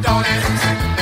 don't ask.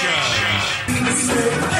Show.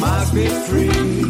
might be free.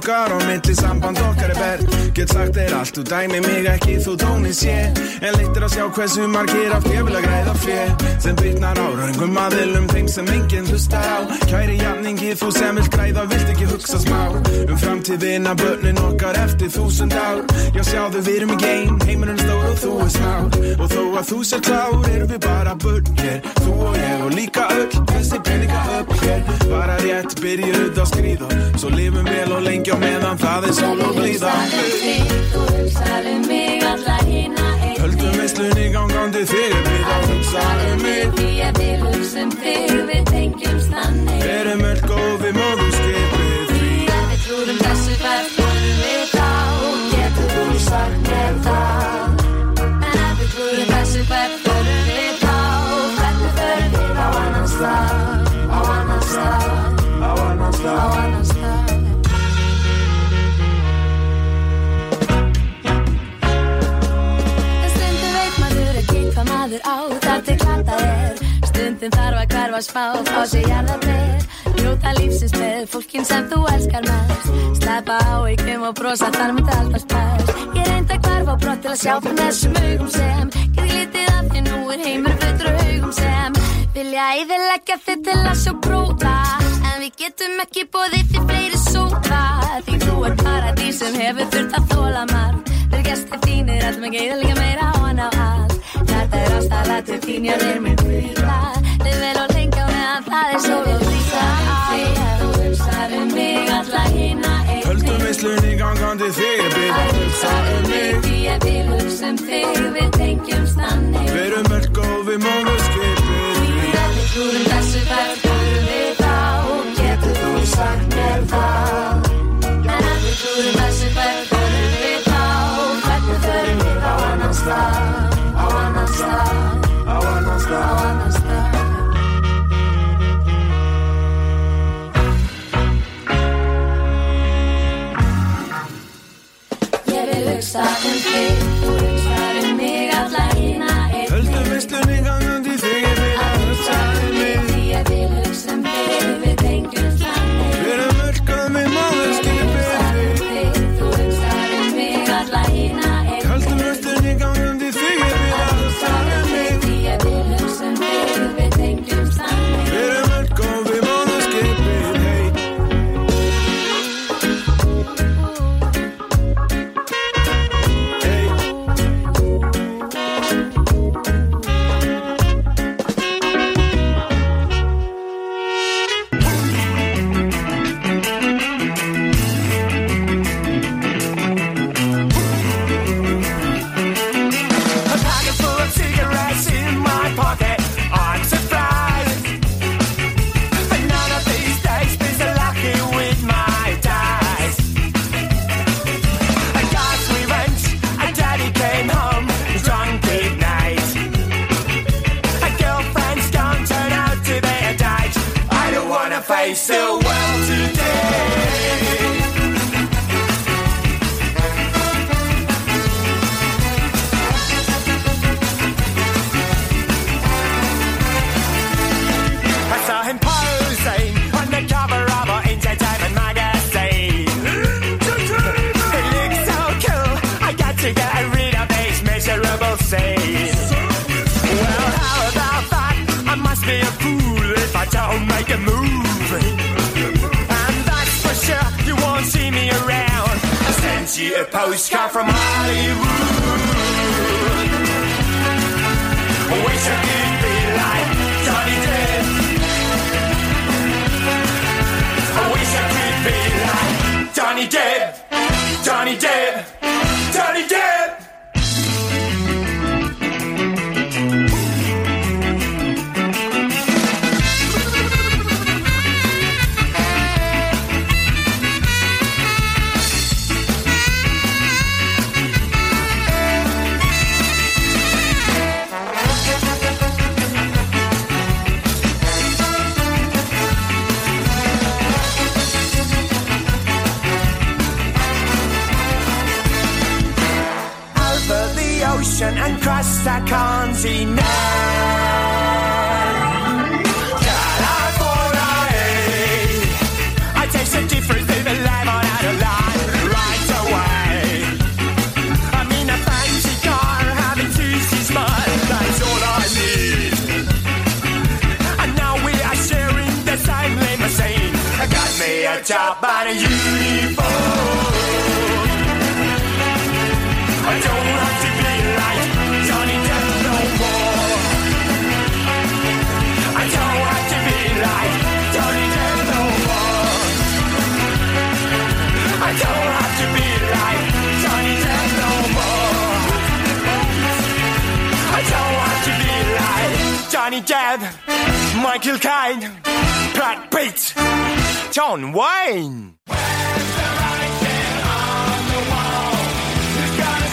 Okkar og milli samband okkar er bert. Get sagt þér allt, þú dæmi mig ekki, þú tóni sé En leittir að sjá hversu margir af ég vil að græða fjö Sem bytnar á raungum aðilum þeim sem enginn hlustar á. Kæri jafningi, þú sem vilt græða, vilt ekki hugsa smá. Um framtíðina, börnin okkar eftir þúsund ár. Já sjáðu, við erum í geim, heimurinn stór og þú er smár Og þó að þú sér klár, erum við bara börn hér. Þú og líka öll, þessi peninga upp hér Bara rétt byrjuð að skrýða Svo lifum vel og lengi á meðan það er sól og blíða. Þú hugsar um mig alla einn Höldum veislunni gangandi þig við að hugsa um mig. Því ég vil hugsa um þig, við tengjumst þannig Erum öll góð við móðurskipið. Því að við trúum þessu hvert Stundum þarf að hverfa smá. Á sig jarðarber Njóta lífsins með fólkin sem þú elskar mest. Sleppa á ykkum og brosa þar myndi alltaf spæst Ég reyndi að hverfa á brott til að sjá fyrir þessum augum sem. Gerði lítið af því nú er heimur af augum sem. Vilja æðilegja þig til að sjá bróða En við getum ekki bóðið því fleiri sóta. Því þú er paradís sem hefur þurft að þóla marg Þeir gestir þínir allum ekki eða meira á hann á allt. Þetta er ástæða til þín, já þeir minn hvíla Þið sól og líka Þið hefðu hugsað um mig alla hína einnig Höldum visslun í gangandi þig Þið hefðu hugsað um mig Því ég vil hugsa um þig Við tengjum stannig Við erum öll góð við móðu skipið. Því að við klúrum þessu fætt Þúrum við þá. Og getur þú sagt mér þá? En að við klúrum þessu fætt Þúrum við þá. Og fættu þörum við á annan stað? Á annan stað.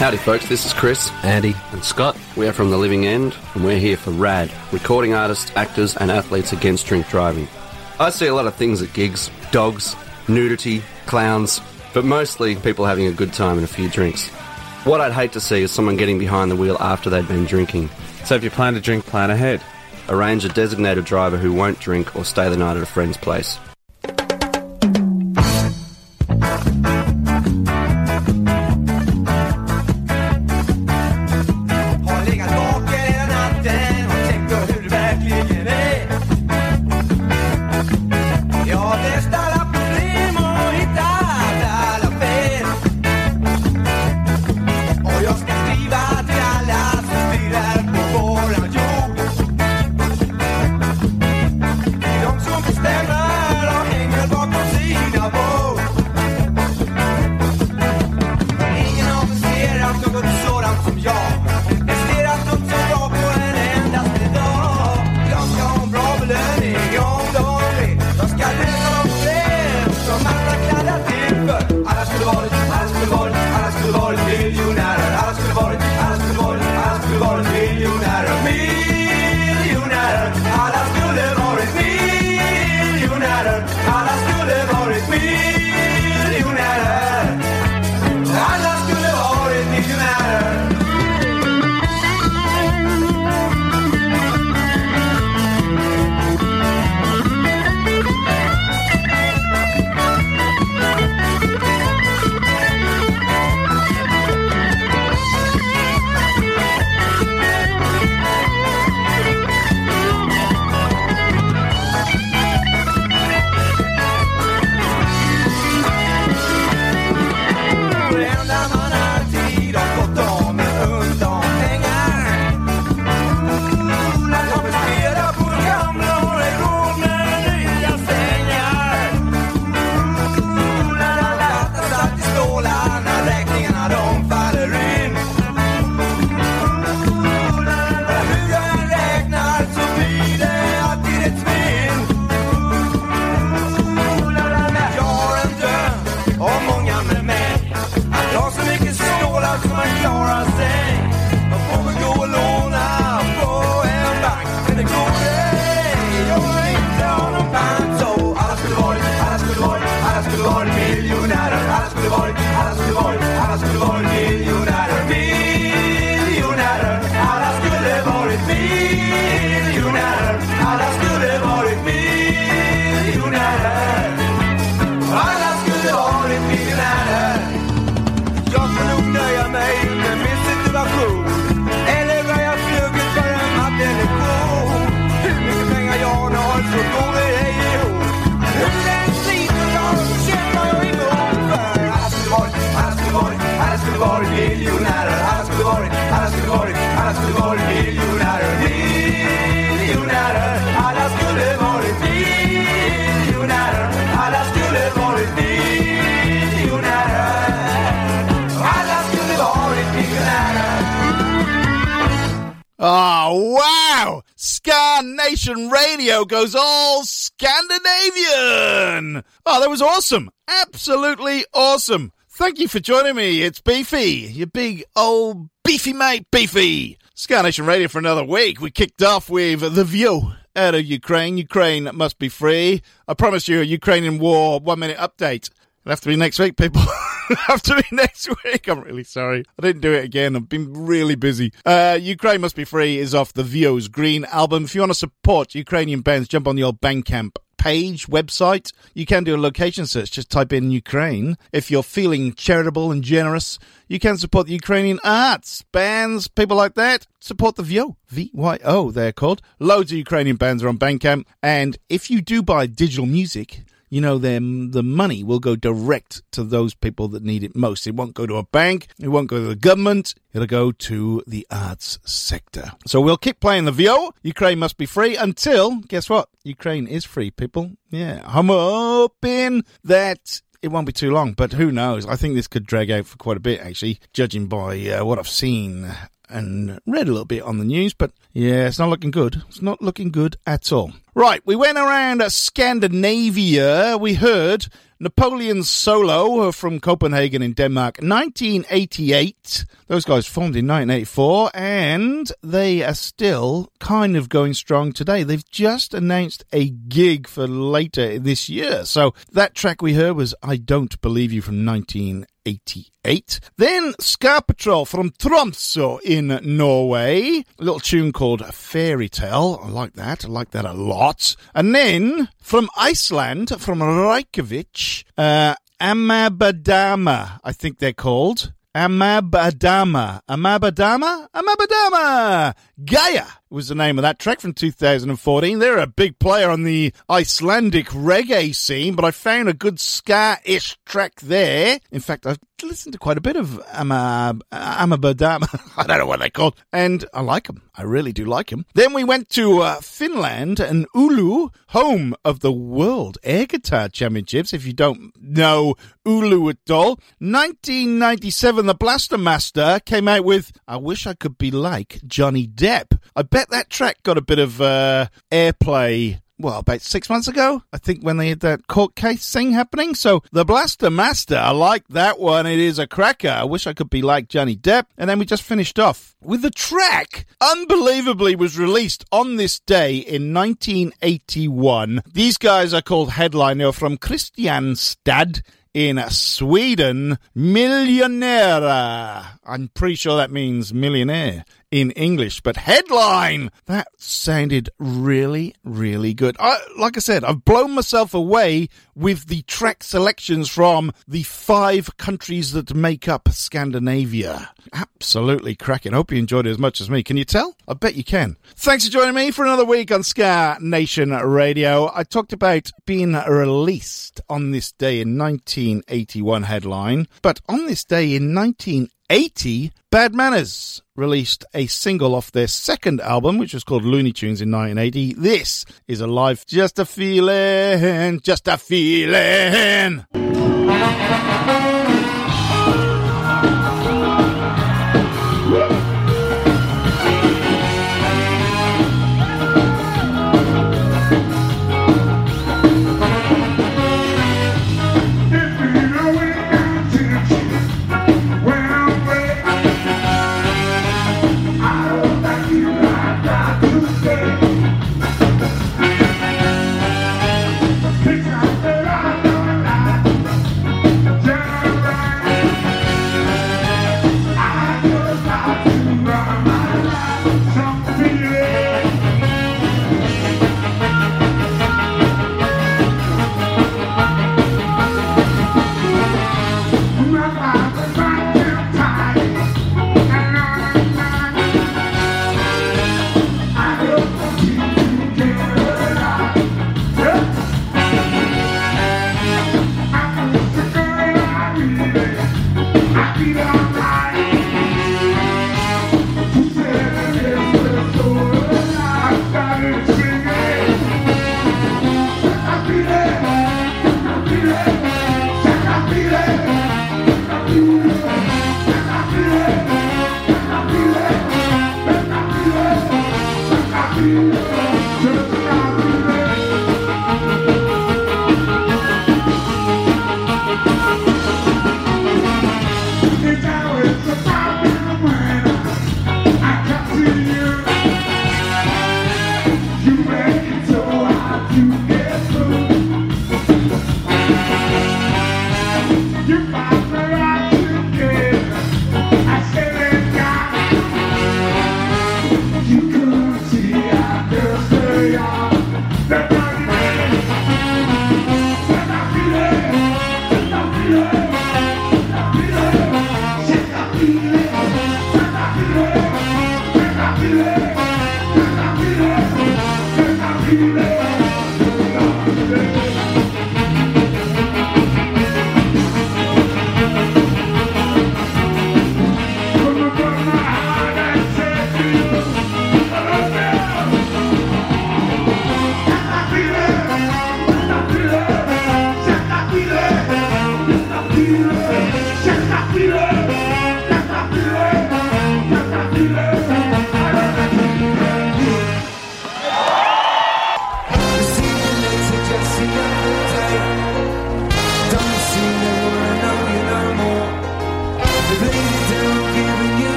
Howdy, folks. This is Chris, Andy, and Scott. We are from The Living End, and we're here for RAD, recording artists, actors, and athletes against drink driving. I see a lot of things at gigs dogs, nudity, clowns, but mostly people having a good time and a few drinks. What I'd hate to see is someone getting behind the wheel after they'd been drinking. So if you plan to drink, plan ahead. Arrange a designated driver who won't drink or stay the night at a friend's place. Ska Nation Radio goes all Scandinavian. Oh, that was awesome. Absolutely awesome. Thank you for joining me. It's Beefy, your big old beefy mate, Beefy. Scar Nation Radio for another week. We kicked off with The Vyo out of Ukraine. Ukraine must be free. I promise you a Ukrainian war one minute update. It'll have to be next week, people. Have to be next week. I'm really sorry. I didn't do it again. I've been really busy. Uh, Ukraine Must Be Free is off the Vyo's Green album. If you want to support Ukrainian bands, jump on the old Bandcamp page, website. You can do a location search. Just type in Ukraine. If you're feeling charitable and generous, you can support the Ukrainian arts, bands, people like that. Support the VYO. V-Y-O, they're called. Loads of Ukrainian bands are on Bandcamp. And if you do buy digital music, you know, then the money will go direct to those people that need it most. It won't go to a bank. It won't go to the government. It'll go to the arts sector. So we'll keep playing the Vyo. Ukraine must be free until, guess what? Ukraine is free, people. Yeah. I'm hoping that it won't be too long, but who knows? I think this could drag out for quite a bit, actually, judging by uh, what I've seen and read a little bit on the news. But yeah, it's not looking good. It's not looking good at all. Right, we went around Scandinavia. We heard Napoleon Solo from Copenhagen in Denmark, 1988. Those guys formed in 1984, and they are still kind of going strong today. They've just announced a gig for later this year. So that track we heard was I Don't Believe You from 1988. Then Ska Patrol from Tromsø in Norway. A little tune called Fairy Tale. I like that. I like that a lot. And then from Iceland, from Reykjavik, uh, Amabadama, I think they're called. Amabadama. Amabadama? Amabadama! Gaia was the name of that track from 2014. They're a big player on the Icelandic reggae scene, but I found a good ska-ish track there. In fact, I've listened to quite a bit of Amab- Amabadama. I don't know what they're called. And I like them. I really do like them. Then we went to uh, Finland and Oulu, home of the World Air Guitar Championships. If you don't know Oulu at all, 1997, the Blaster Master came out with I Wish I Could Be Like Johnny Depp. I bet that track got a bit of uh, airplay well, about six months ago, I think, when they had that court case thing happening. So, The Blaster Master, I like that one. It is a cracker. I wish I could be like Johnny Depp. And then we just finished off with the track, unbelievably, was released on this day in 1981. These guys are called Headline. They're from Kristianstad in Sweden, Millionära. I'm pretty sure that means millionaire in English, but headline! That sounded really, really good. I, like I said, I've blown myself away with the track selections from the five countries that make up Scandinavia. Absolutely cracking. Hope you enjoyed it as much as me. Can you tell? I bet you can. Thanks for joining me for another week on Ska Nation Radio. I talked about being released on this day in 1981 headline, but on this day in 1980, Bad Manners released a single off their second album, which was called Loonee Tunes in 1980. This is a live, just a feeling, just a feeling.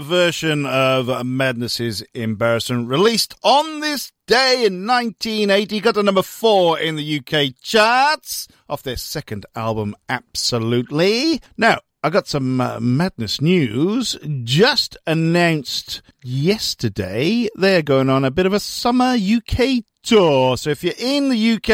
Version of Madness's Embarrassment, released on this day in 1980, got to number four in the UK charts off their second album, Absolutely. Now, I got some uh, madness news. Just announced yesterday, they're going on a bit of a summer UK tour. So if you're in the UK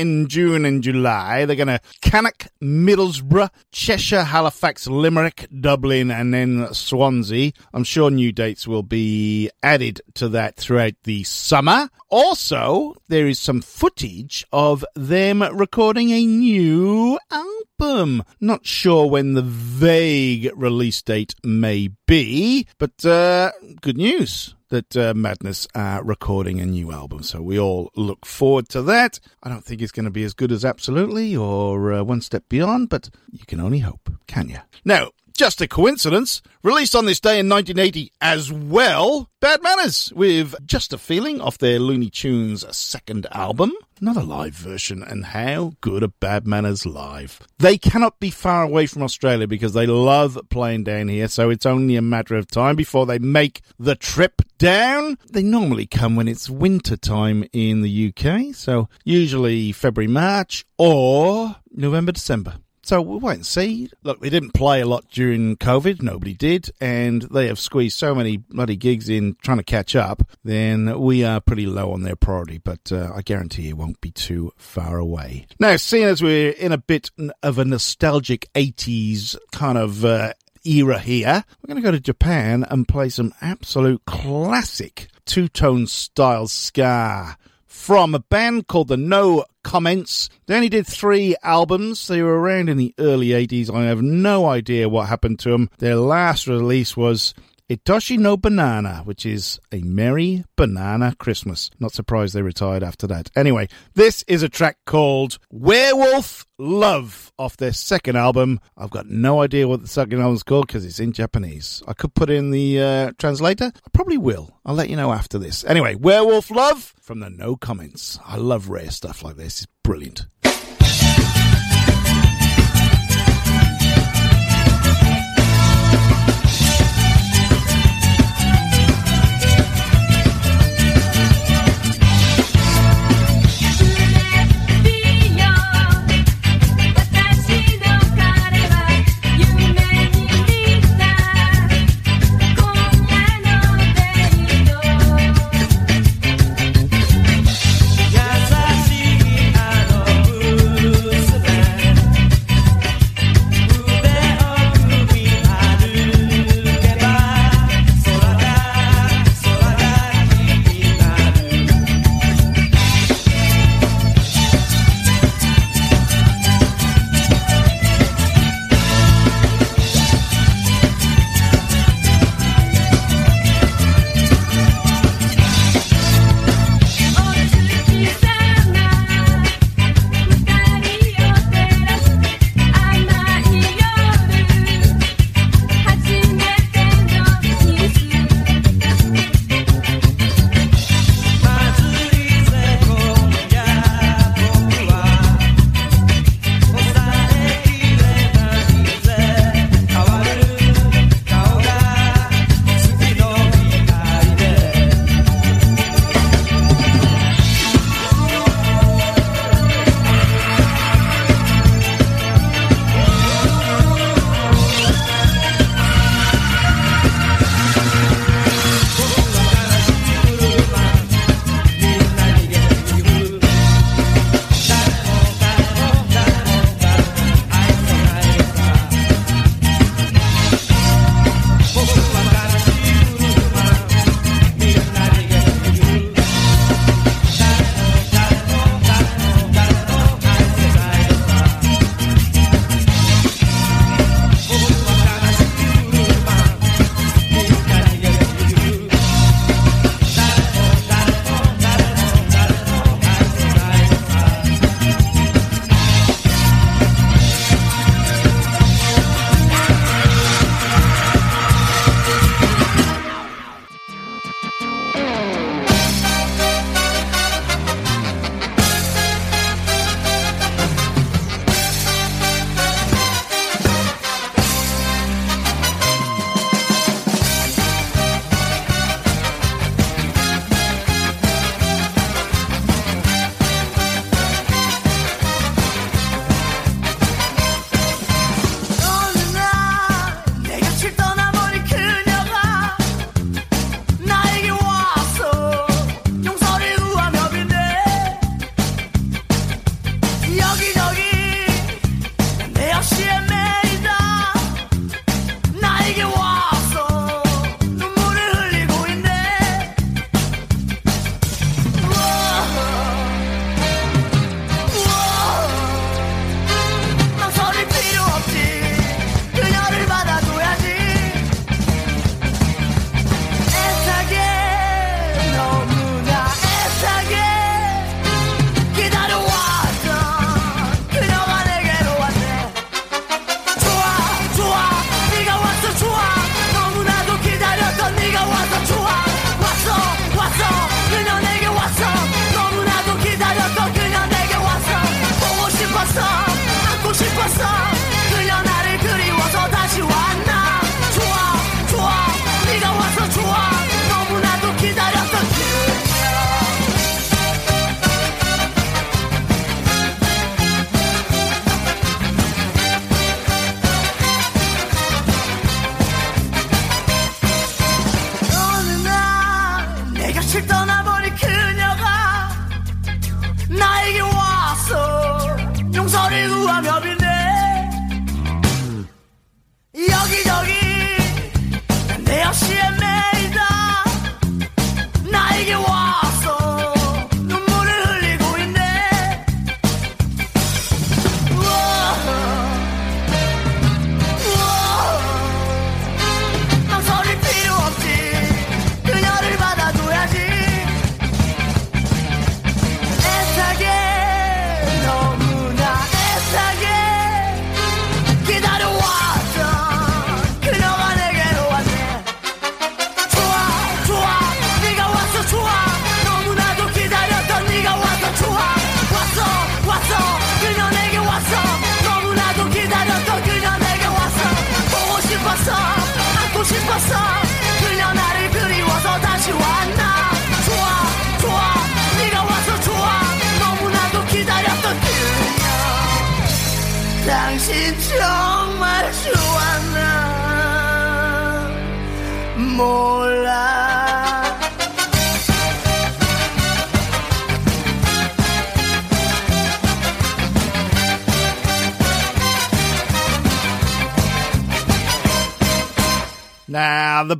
in June and July, they're going to Cannock, Middlesbrough, Cheshire, Halifax, Limerick, Dublin, and then Swansea. I'm sure new dates will be added to that throughout the summer. Also, there is some footage of them recording a new album. Not sure when the vague release date may be, but uh, good news that uh, Madness are recording a new album. So we all look forward to that. I don't think it's going to be as good as Absolutely or uh, One Step Beyond, but you can only hope, can you? Now, just a coincidence, released on this day in 1980 as well, Bad Manners with Just a Feeling off their Loonee Tunes second album. Not a live version. And how good are Bad Manners live? They cannot be far away from Australia because they love playing down here, so it's only a matter of time before they make the trip down. They normally come when it's winter time in the UK, so usually February, March, or November, December. So we'll wait and see. Look, they didn't play a lot during COVID. Nobody did. And they have squeezed so many bloody gigs in trying to catch up. Then we are pretty low on their priority. But uh, I guarantee it won't be too far away. Now, seeing as we're in a bit of a nostalgic 80s kind of uh, era here, we're going to go to Japan and play some absolute classic two tone style ska from a band called the No Comments. They only did three albums. They were around in the early 80s. I have no idea what happened to them. Their last release was Itoshi no Banana, which is a Merry Banana Christmas. Not surprised they retired after that. Anyway, this is a track called Werewolf Love off their second album. I've got no idea what the second album's called because it's in Japanese. I could put in the uh, translator. I probably will. I'll let you know after this. Anyway, Werewolf Love from the No Comments. I love rare stuff like this. It's brilliant.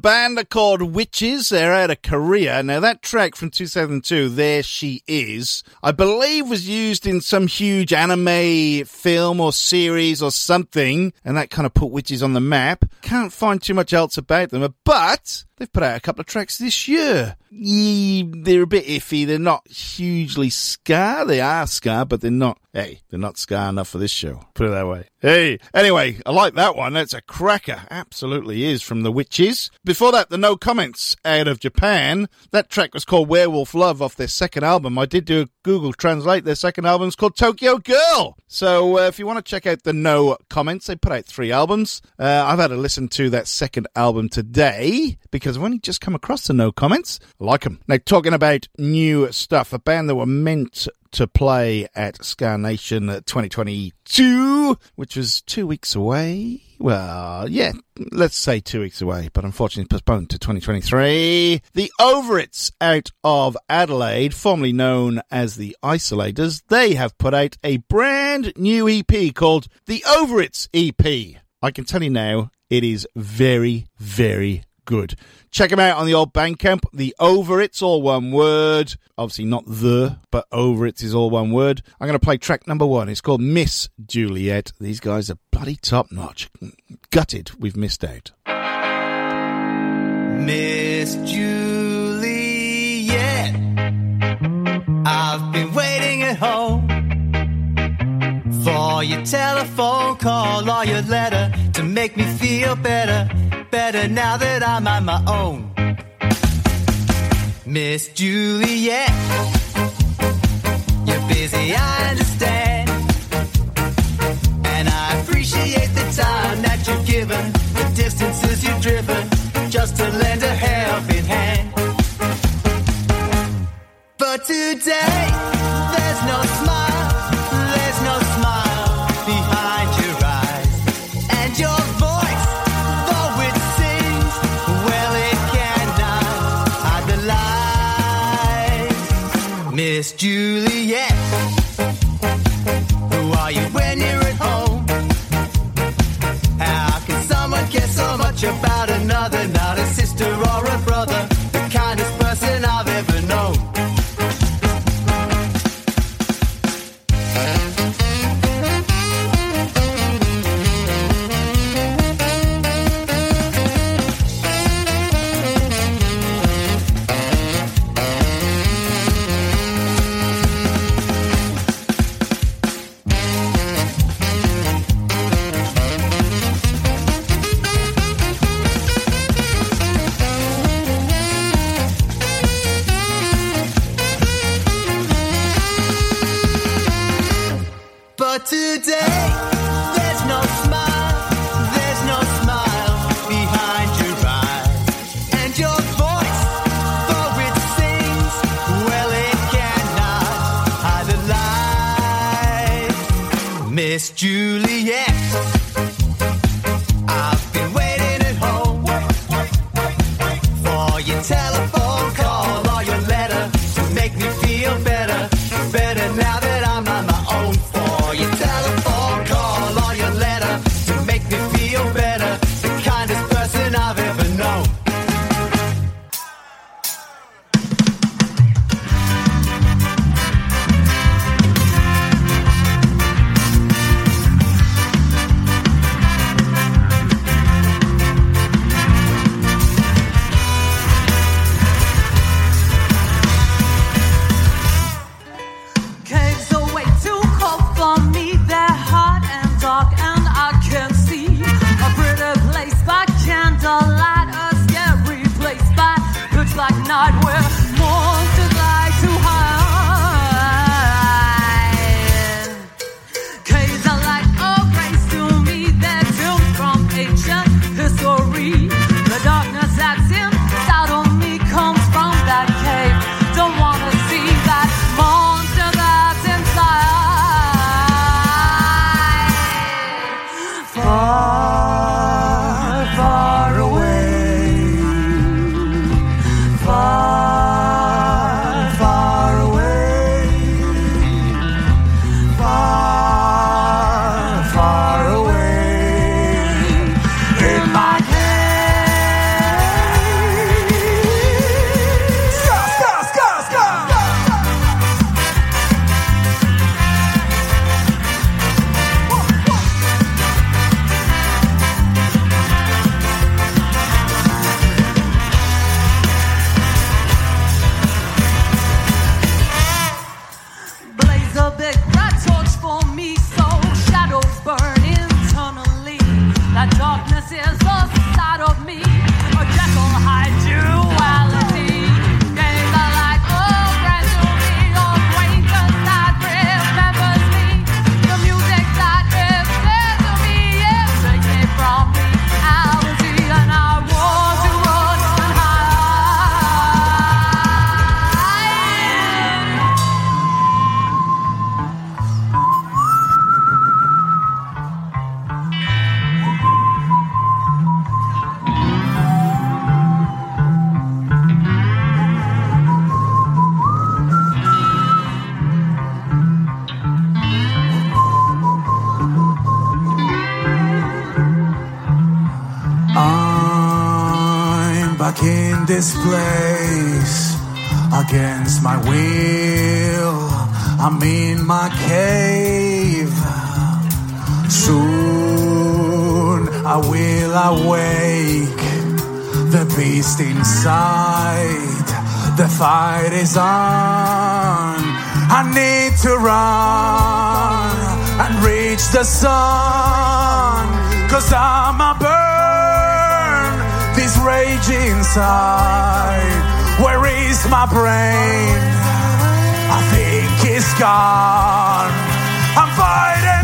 Band are called Witches. They're out of Korea. Now, that track from 2002, There She Is, I believe was used in some huge anime film or series or something, and that kind of put Witches on the map. Can't find too much else about them, but they've put out a couple of tracks this year. Ye- They're a bit iffy. They're not hugely ska. They are ska, but they're not, hey, they're not ska enough for this show. Put it that way. Hey, anyway, I like that one. That's a cracker. Absolutely is from the Witches. Before that, the No Comments out of Japan. That track was called Werewolf Love off their second album. I did do a Google Translate. Their second album is called Tokyo Girl. So uh, if you want to check out the No Comments, they put out three albums. Uh, I've had a listen to that second album today because I've only just come across the No Comments. I like them. Now, talking about new stuff, a band that were meant to play at Ska Nation 2022, which was two weeks away. Well, yeah, let's say two weeks away, but unfortunately postponed to 2023. The Overits out of Adelaide, formerly known as the Isolators, they have put out a brand new EP called the Overits EP. I can tell you now, it is very, very good. Check them out on the old Bandcamp. The Over It's all one word. Obviously not the, but Over It's is all one word. I'm going to play track number one. It's called Miss Juliet. These guys are bloody top notch. Gutted we've missed out. Miss Juliet, I've been waiting at home for your telephone call or your letter to make me feel better, better now that I'm on my own. Miss Juliet, you're busy, I understand. And I appreciate the time that you've given, the distances you've driven, just to lend a helping hand. But today, there's no smile, Miss Juliet, who are you when you're at home? How can someone care so much about another? Not a sister or a brother, the lies. This place against my will. I'm in my cave. Soon I will awake. The beast inside. The fight is on. I need to run and reach the sun. Cause I'm a burn. This rage inside. Where is my brain? I think it's gone. I'm fighting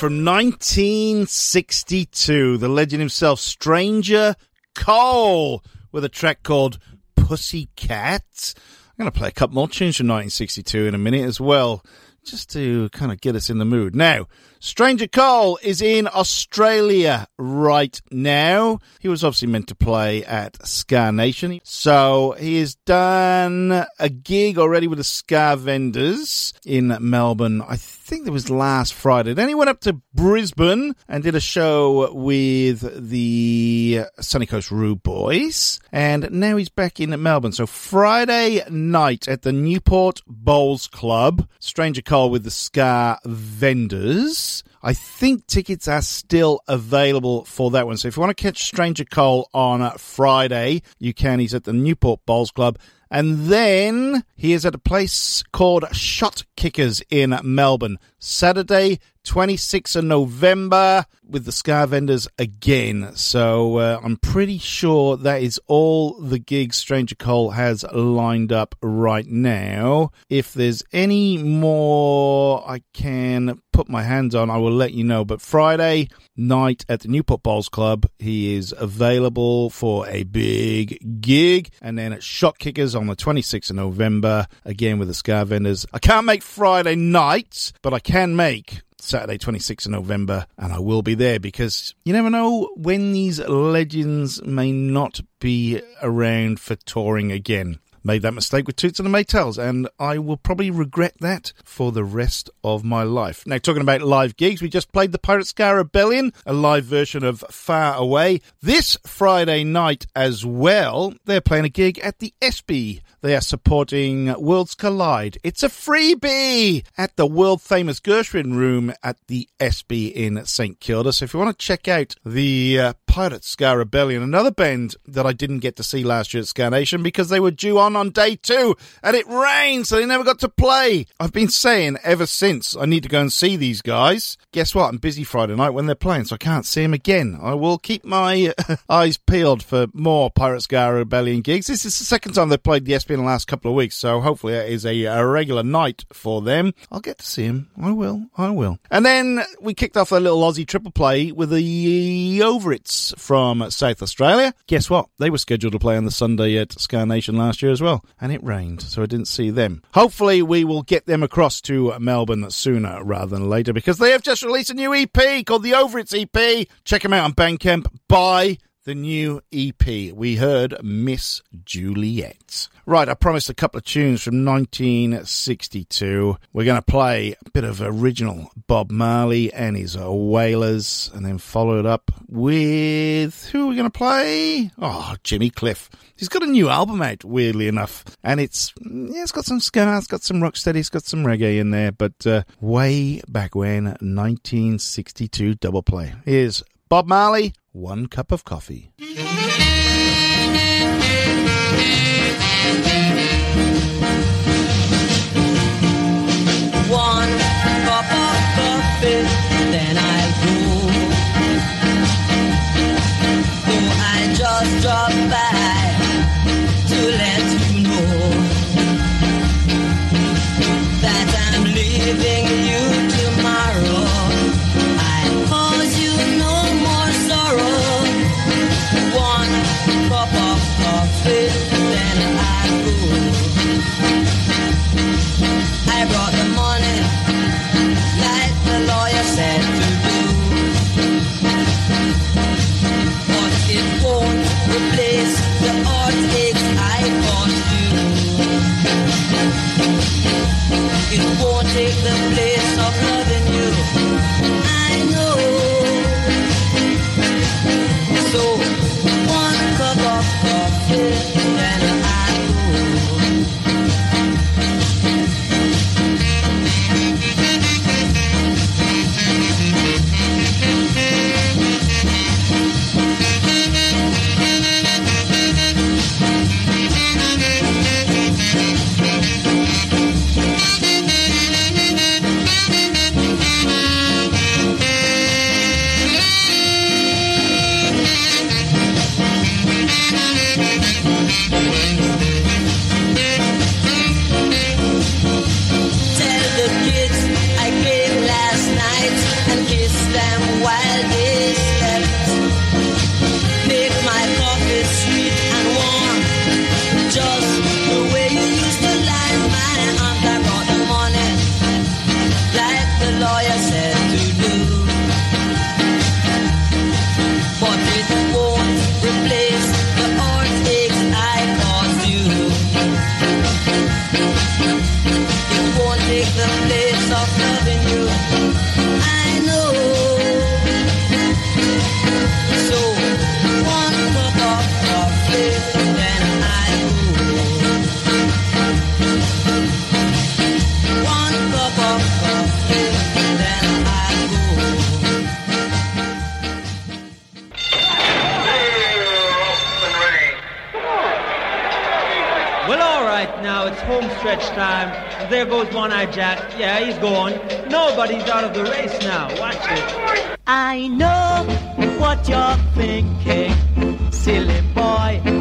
from 1962, the legend himself, Stranger Cole, with a track called Pussycat. I'm going to play a couple more tunes from 1962 in a minute as well, just to kind of get us in the mood. Now, Stranger Cole is in Australia right now. He was obviously meant to play at Ska Nation. So he has done a gig already with the Ska Vendors in Melbourne. I think it was last Friday. Then he went up to Brisbane and did a show with the Sunny Coast Rude Boys. And now he's back in Melbourne. So Friday night at the Newport Bowls Club, Stranger Cole with the Ska Vendors. I think tickets are still available for that one. So if you want to catch Stranger Cole on Friday, you can. He's at the Newport Bowls Club. And then he is at a place called Shot Kickers in Melbourne. Saturday, 26th of November with the Ska Vendors again. So uh, I'm pretty sure that is all the gigs Stranger Cole has lined up right now. If there's any more I can put my hands on, I will let you know. But Friday night at the Newport Bowls Club, he is available for a big gig. And then at Shot Kickers on the 26th of November, again with the Ska Vendors. I can't make Friday night, but I can make Saturday, 26th of November, and I will be there because you never know when these legends may not be around for touring again. Made that mistake with Toots and the Maytals, and I will probably regret that for the rest of my life. Now, talking about live gigs, we just played the Pirateska Rebellion, a live version of Far Away. This Friday night as well, they're playing a gig at the Espy. They are supporting Worlds Collide. It's a freebie at the world famous Gershwin Room at the Espy in St Kilda. So if you want to check out the uh, Pirateska Rebellion, another band that I didn't get to see last year at Ska Nation because they were due on on day two and it rained, so they never got to play. I've been saying ever since I need to go and see these guys. Guess what? I'm busy Friday night when they're playing, so I can't see them again. I will keep my eyes peeled for more Pirateska Rebellion gigs. This is the second time they've played the Espy in the last couple of weeks, so hopefully it is a, a regular night for them. I'll get to see them. I will. I will. And then we kicked off a little Aussie triple play with the Overits from South Australia. Guess what? They were scheduled to play on the Sunday at Ska Nation last year as well, and it rained, so I didn't see them. Hopefully, we will get them across to Melbourne sooner rather than later because they have just released a new EP called the Overits EP. Check them out on Bandcamp. Buy the new EP. We heard Miss Juliet. Right, I promised a couple of tunes from 1962. We're going to play a bit of original Bob Marley and his Wailers, and then follow it up with who are we going to play? Oh, Jimmy Cliff. He's got a new album out, weirdly enough, and it's yeah, it's got some ska, it's got some rocksteady, it's got some reggae in there, but uh, way back when, 1962 double play. Here's Bob Marley, One Cup of Coffee. One cup of coffee, then I'll go. Oh, I just drop by It won't take the place kissed them while they slept. Stretch time. There goes One Eye Jack. Yeah, he's going. Nobody's out of the race now. Watch it. I know what you're thinking, silly boy.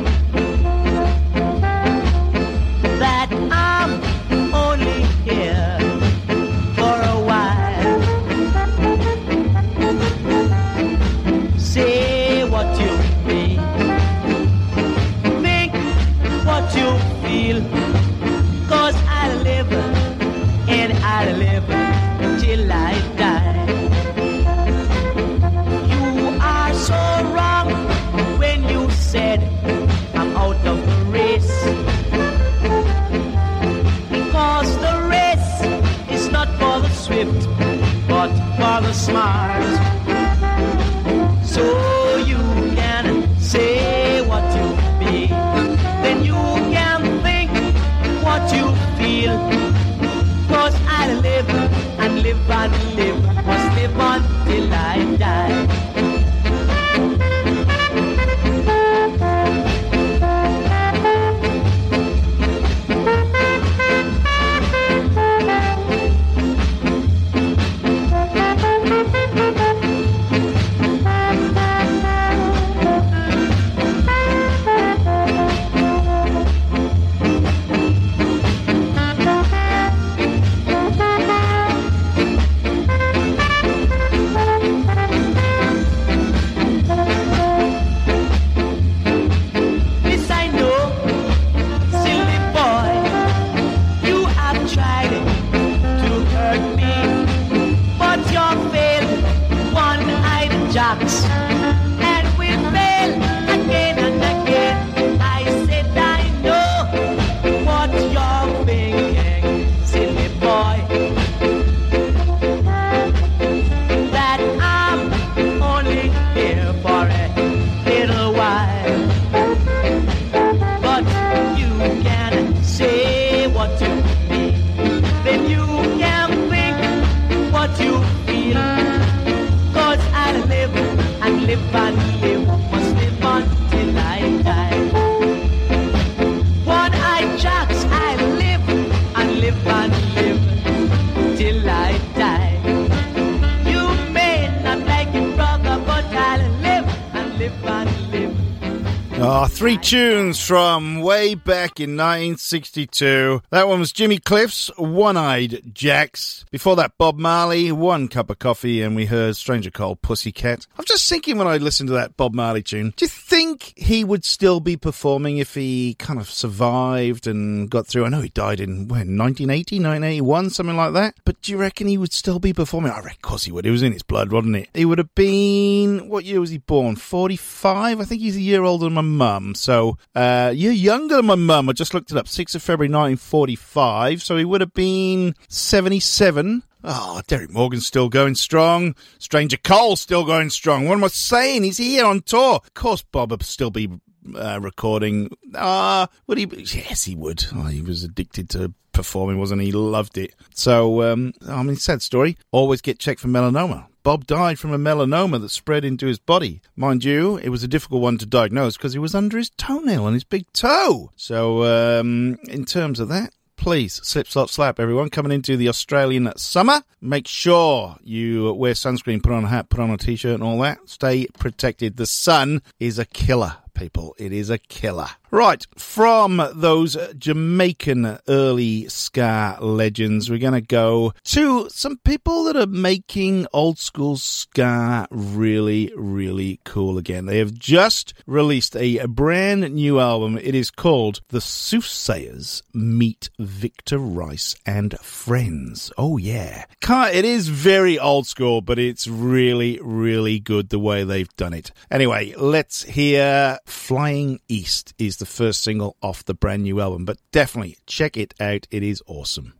Three tunes from way back in 1962. That one was Jimmy Cliff's One Eyed Jacks. Before that, Bob Marley, One Cup of Coffee, and we heard Stranger Cole Pussycat. I'm just thinking when I listen to that Bob Marley tune, do you think he would still be performing if he kind of survived and got through? I know he died in, when, 1980, 1981, something like that. But do you reckon he would still be performing? I reckon, of course he would. It was in his blood, wasn't it? He would have been, what year was he born? 45? I think he's a year older than my mum. So, uh, you're younger than my mum. I just looked it up. 6th of February 1945. So he would have been 77. Oh, Derrick Morgan's still going strong. Stranger Cole's still going strong. What am I saying? He's here on tour. Of course, Bob would still be uh, recording. Ah, would he? Yes, he would. Oh, he was addicted to performing, wasn't he? He loved it. So, um, I mean, sad story. Always get checked for melanoma. Bob died from a melanoma that spread into his body. Mind you, it was a difficult one to diagnose because he was under his toenail on his big toe. So, um, in terms of that, please slip, slop, slap, everyone coming into the Australian summer. Make sure you wear sunscreen, put on a hat, put on a t-shirt, and all that. Stay protected. The sun is a killer. People, it is a killer. Right, from those Jamaican early ska legends, we're going to go to some people that are making old school ska really, really cool again. They have just released a brand new album. It is called The Soothsayers Meet Victor Rice and Friends. Oh, yeah. It is very old school, but it's really, really good the way they've done it. Anyway, let's hear Flying East is the first single off the brand new album, but definitely check it out. It is awesome.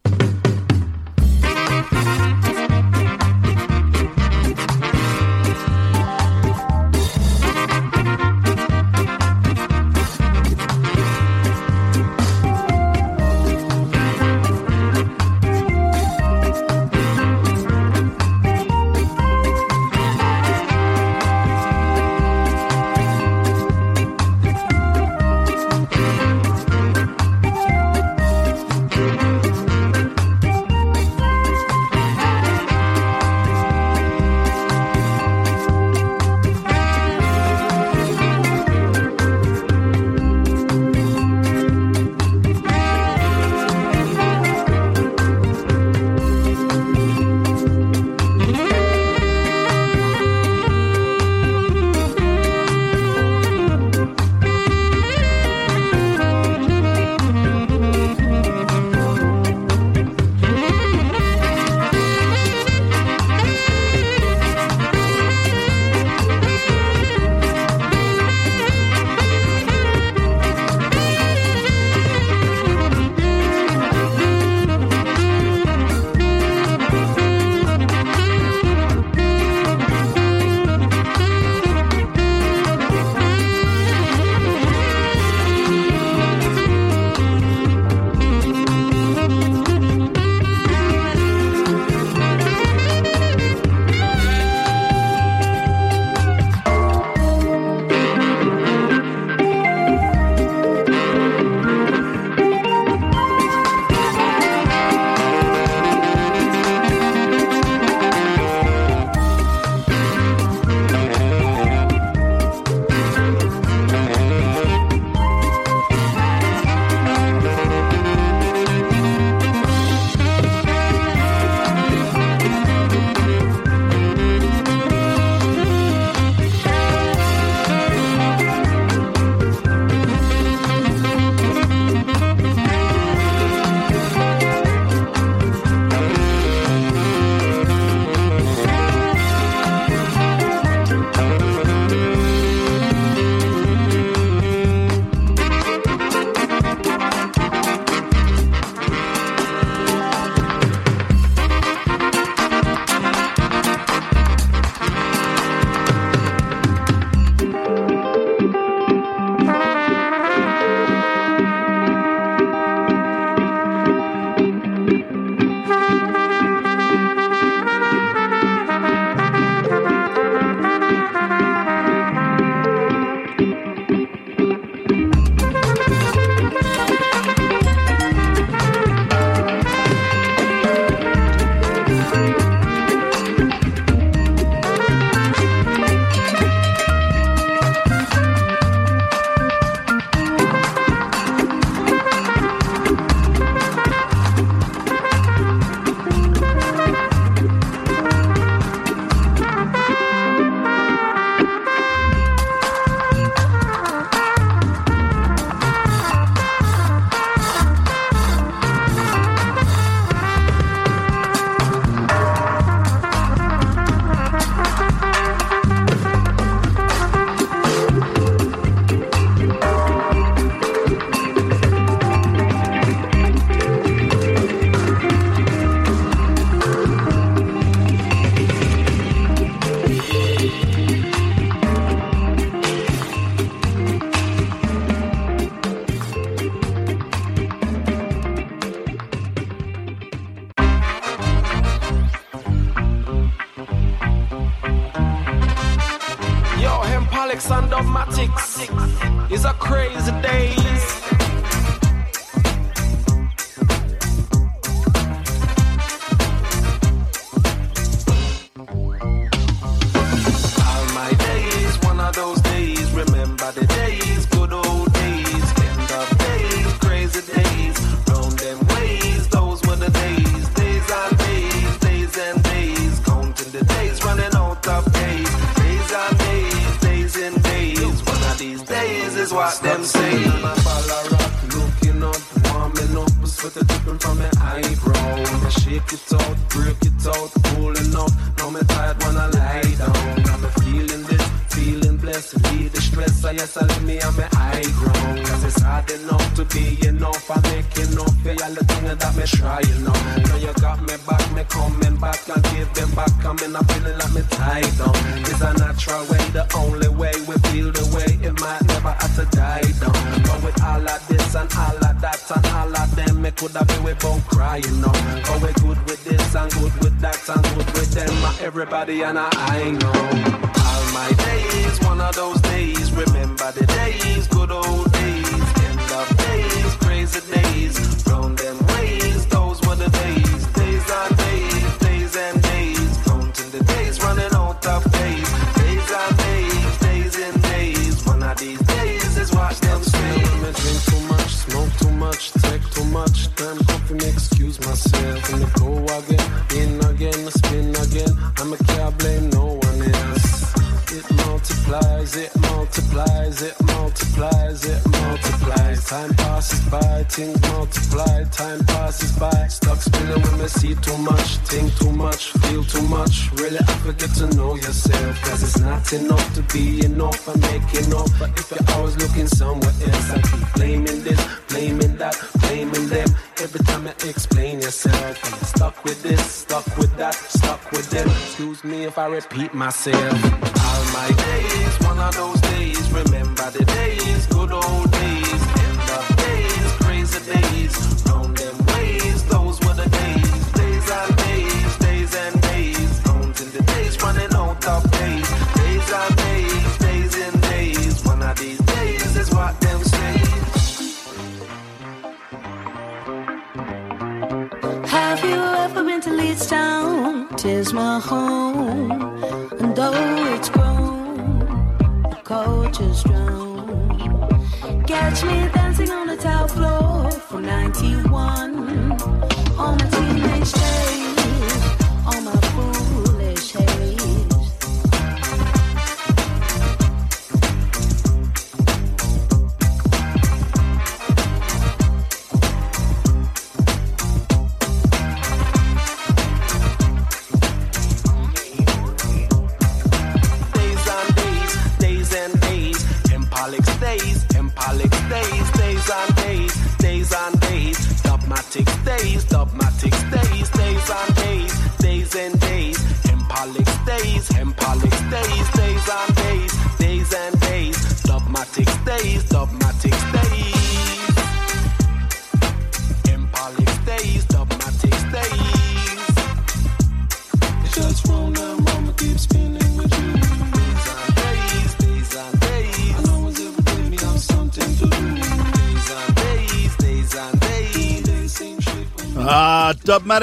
myself all my days.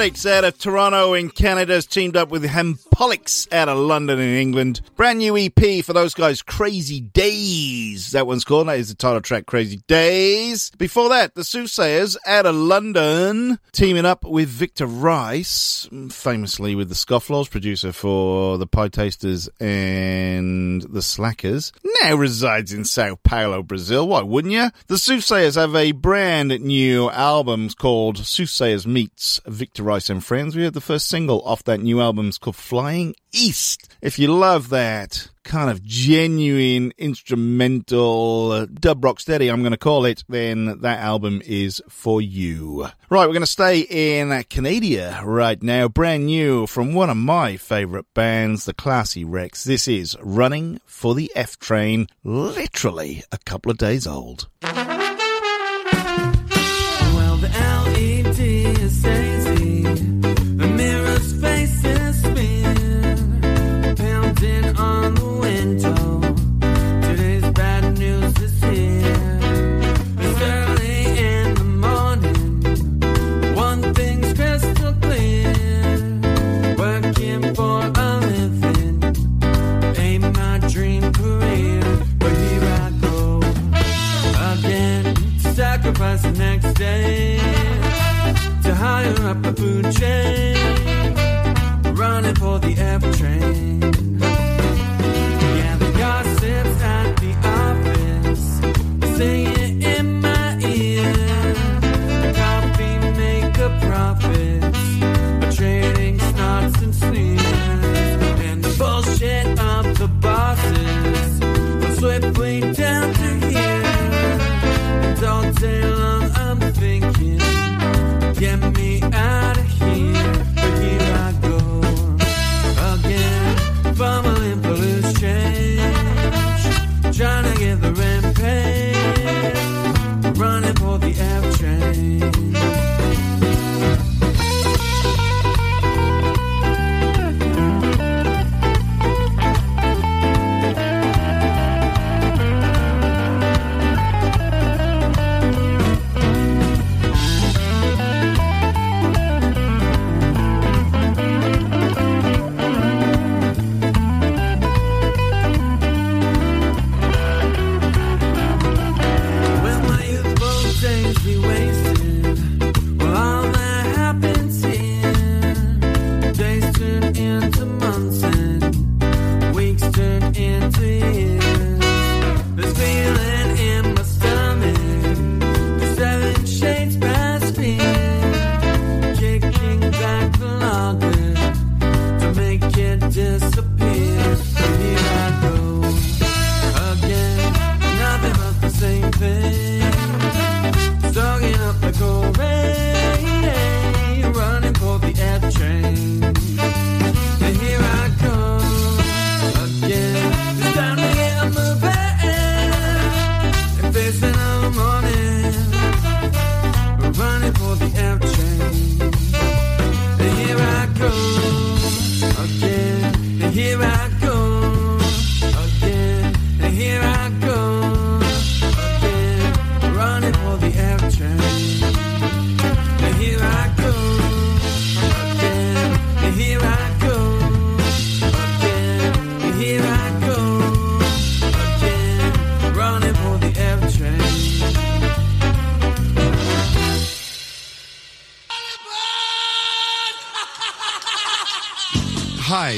Out of Toronto in Canada has teamed up with Hempolics out of London in England. Brand new EP for those guys, Crazy Days. That One's called. That is the title track Crazy Days. Before that, the Soothsayers out of London teaming up with Victor Rice, famously with the Scofflaws, producer for the Pietasters and the Slackers, now resides in Sao Paulo, Brazil. Why wouldn't you? The Soothsayers have a brand new album called Soothsayers Meets Victor Rice and Friends. We had the first single off that new album. It's called Flying East. If you love that, kind of genuine instrumental uh, dub rock steady. I'm going to call it, then that album is for you. Right, we're going to stay in Canada right now. Brand new from one of my favorite bands, the Classy Wrecks. This is Running for the F Train, literally a couple of days old.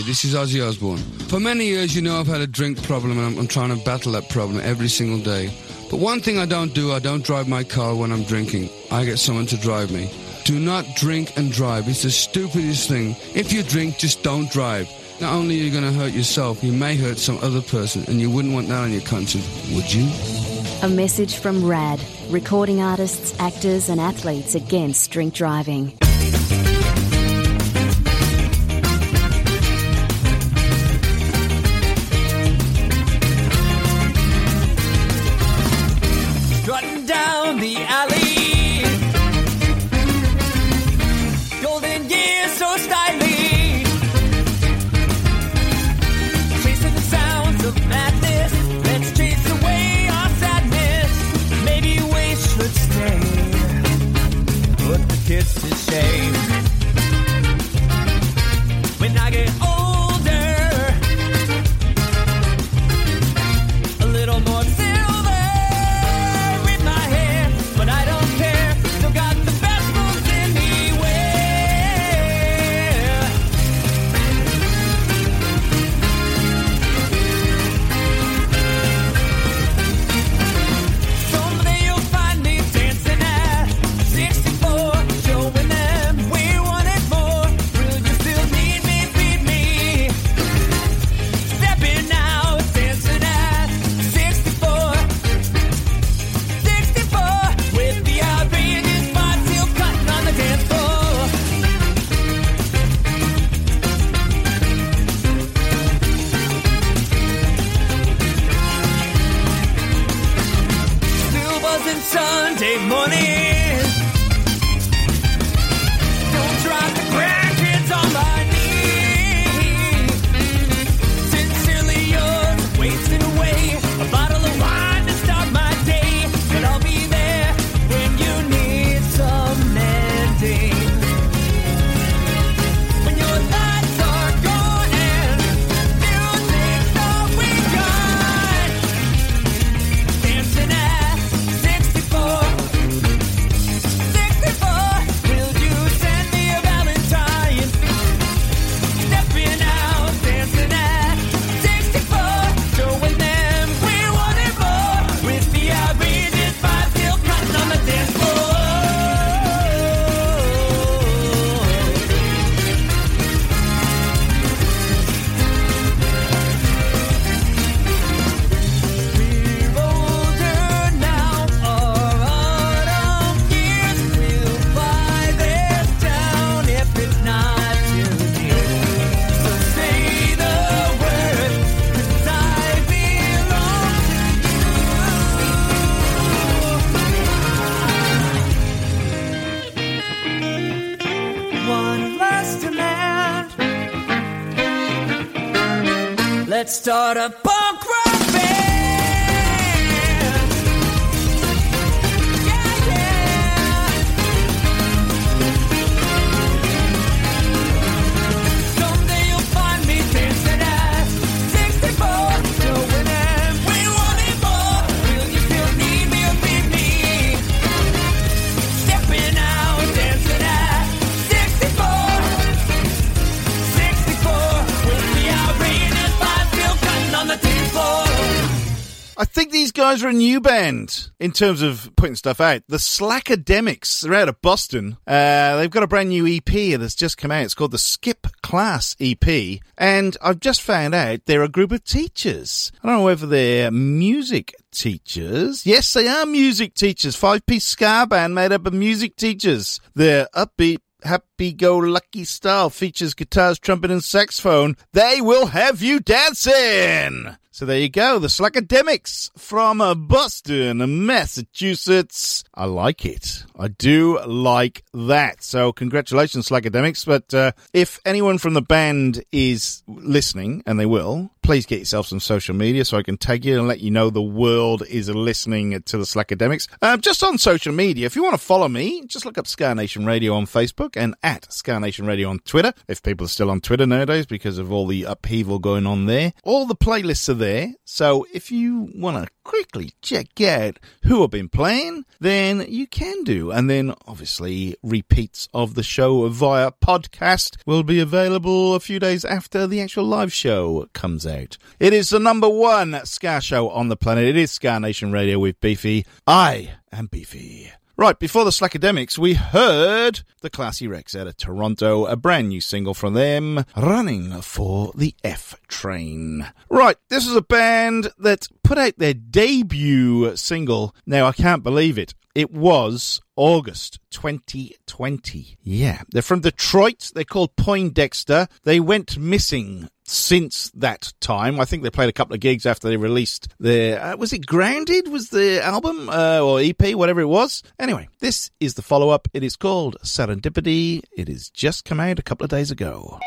This is Ozzy Osbourne. For many years, you know, I've had a drink problem and I'm, I'm trying to battle that problem every single day. But one thing I don't do, I don't drive my car when I'm drinking. I get someone to drive me. Do not drink and drive. It's the stupidest thing. If you drink, just don't drive. Not only are you going to hurt yourself, you may hurt some other person, and you wouldn't want that on your conscience, would you? A message from RAD, recording artists, actors, and athletes against drink driving. Start a guys are a new band in terms of putting stuff out. The Slackademics, they're out of Boston. Uh, they've got a brand new EP that's just come out. It's called the Skip Class EP. And I've just found out they're a group of teachers. I don't know whether they're music teachers. Yes, they are music teachers. Five piece ska band made up of music teachers. They're upbeat happy go lucky style features guitars, trumpet, and saxophone. They will have you dancing. So there you go, the Slackademics from uh, Boston, Massachusetts. I like it. I do like that. So congratulations, Slackademics. But uh, if anyone from the band is listening, and they will, please get yourself some social media so I can tag you and let you know the world is listening to the Slackademics. Um, just on social media, if you want to follow me, just look up Ska Nation Radio on Facebook and at Ska Nation Radio on Twitter. If people are still on Twitter nowadays because of all the upheaval going on there, all the playlists are there. So if you want to quickly check out who I've been playing, then you can do. And then obviously repeats of the show via podcast will be available a few days after the actual live show comes out. It is the number one Ska show on the planet. It is Ska Nation Radio with Beefy. I am Beefy. Right, before the Slackademics, we heard the Classy Wrecks out of Toronto, a brand new single from them, Running for the F Train. Right, this is a band that put out their debut single. Now, I can't believe it. It was August 2020. Yeah, they're from Detroit. They're called Poindexter. They went missing since that time. I think they played a couple of gigs after they released their. Uh, was it Grounded? Was the album uh, or EP, whatever it was? Anyway, this is the follow up. It is called Serendipity. It has just come out a couple of days ago.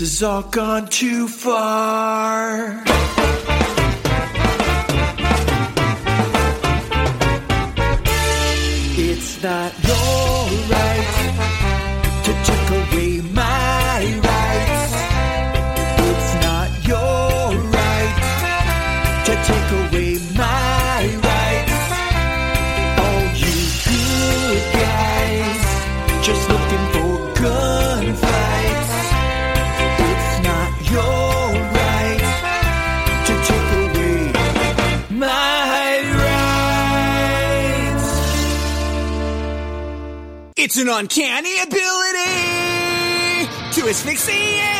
This has all gone too far. It's an uncanny ability to asphyxiate.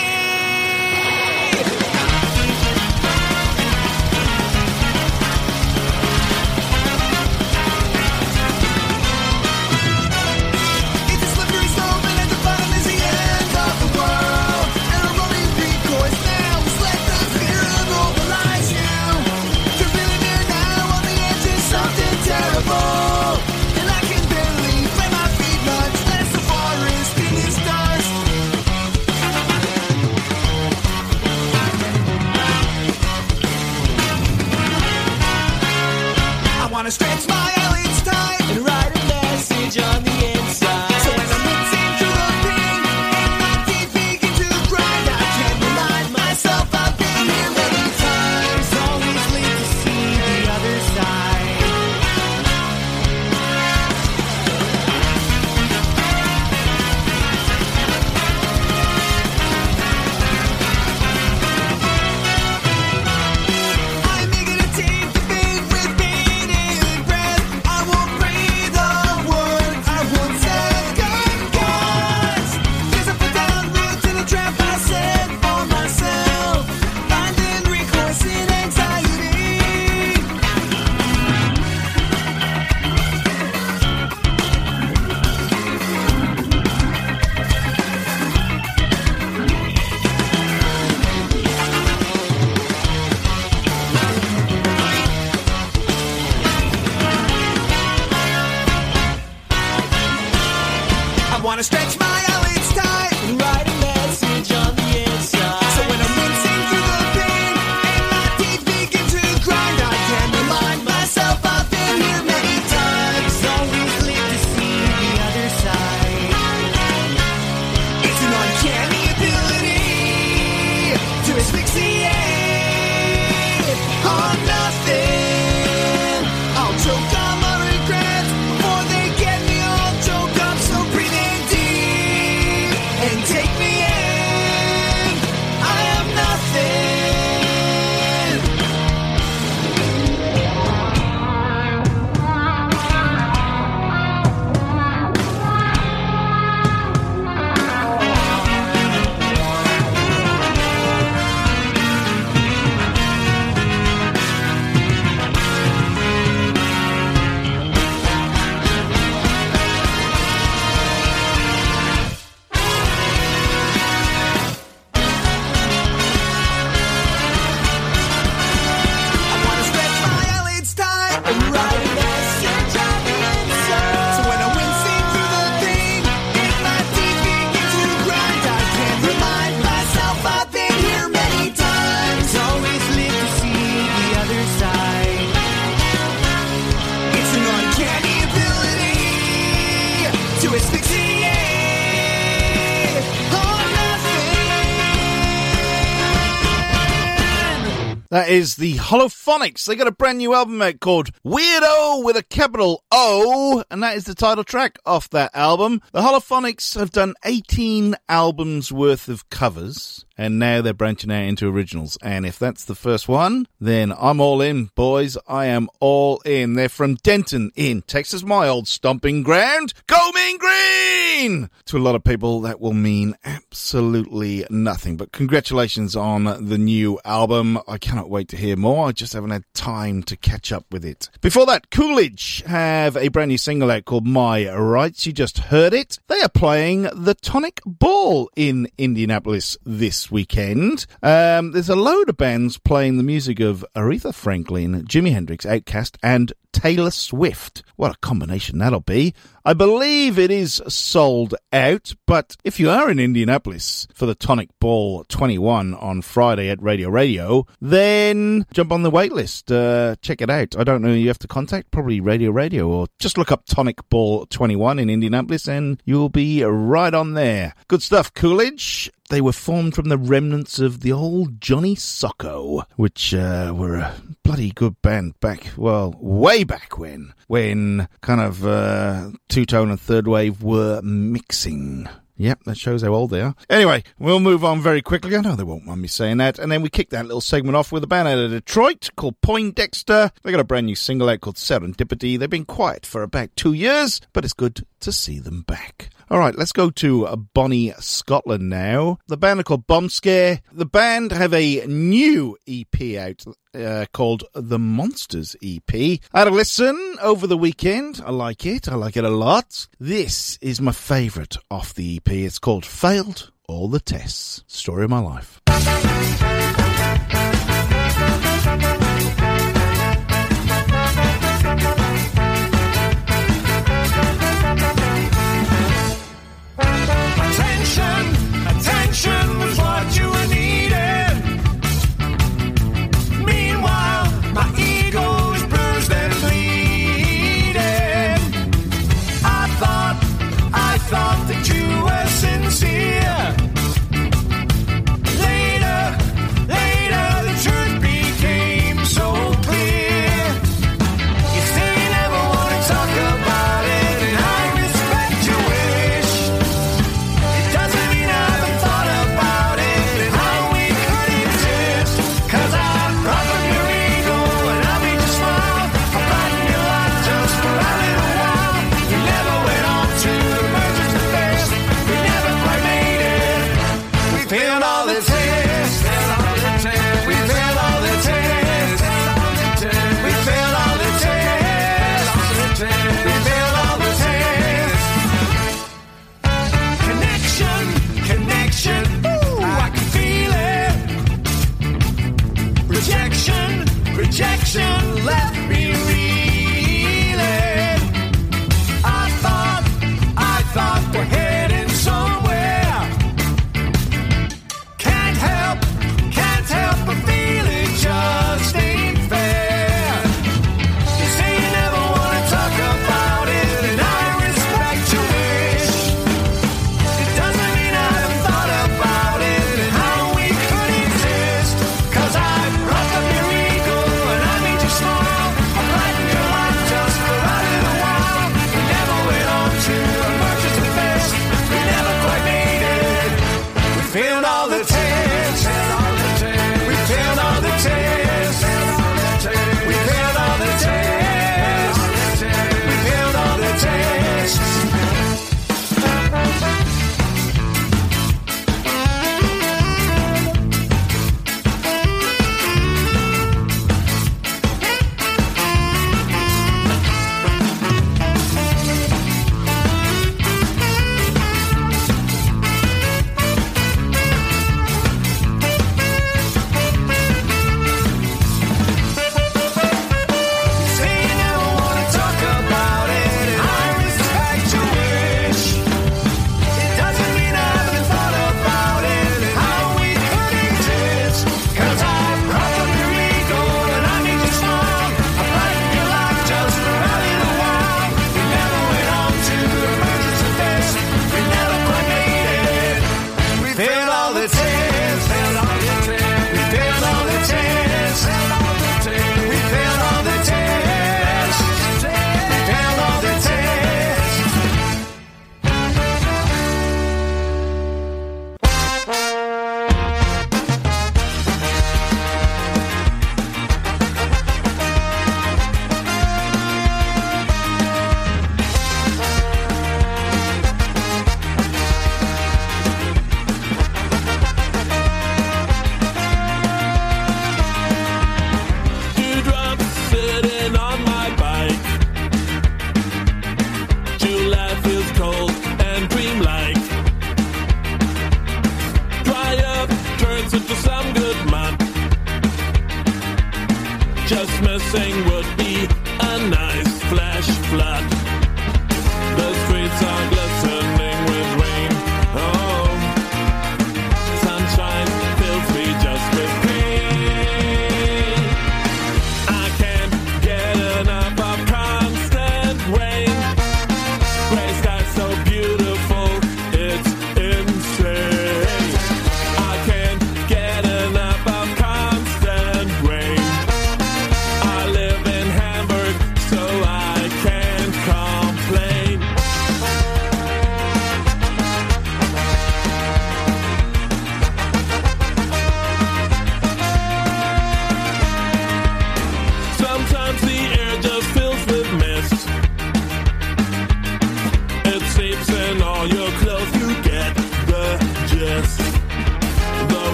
That is the Holophonics. They got a brand new album out called Weirdo with a capital O, and that is the title track off that album. The Holophonics have done 18 albums worth of covers, and now they're branching out into originals. And if that's the first one, then I'm all in, boys. I am all in. They're from Denton in Texas, my old stomping ground. Go Mean Green! To a lot of people, that will mean absolutely nothing. But congratulations on the new album. I cannot wait to hear more. I just haven't had time to catch up with it. Before that, Coolidge have a brand new single out called My Rights. You just heard it. They are playing the Tonic Ball in Indianapolis this weekend. Um, there's a load of bands playing the music of Aretha Franklin, Jimi Hendrix, Outkast, and Taylor Swift. What a combination that'll be. I believe it is sold out, but if you are in Indianapolis for the Tonic Ball 21 on Friday at Radio Radio, then jump on the wait list. Uh, check it out. I don't know you have to contact, probably Radio Radio, or just look up Tonic Ball 21 in Indianapolis and you'll be right on there. Good stuff, Coolidge. They were formed from the remnants of the old Johnny Socko, which uh, were a bloody good band back, well, way back when, when kind of uh, two tone and third wave were mixing. Yep, that shows how old they are. Anyway, we'll move on very quickly. I know they won't mind me saying that. And then we kick that little segment off with a band out of Detroit called Poindexter. They got a brand new single out called Serendipity. They've been quiet for about two years, but it's good to see them back. All right, let's go to uh, Bonnie, Scotland now. The band are called Bombskare. The band have a new EP out uh, called The Monsters EP. I had a listen over the weekend. I like it. I like it a lot. This is my favourite off the EP. It's called Failed All the Tests. Story of my life.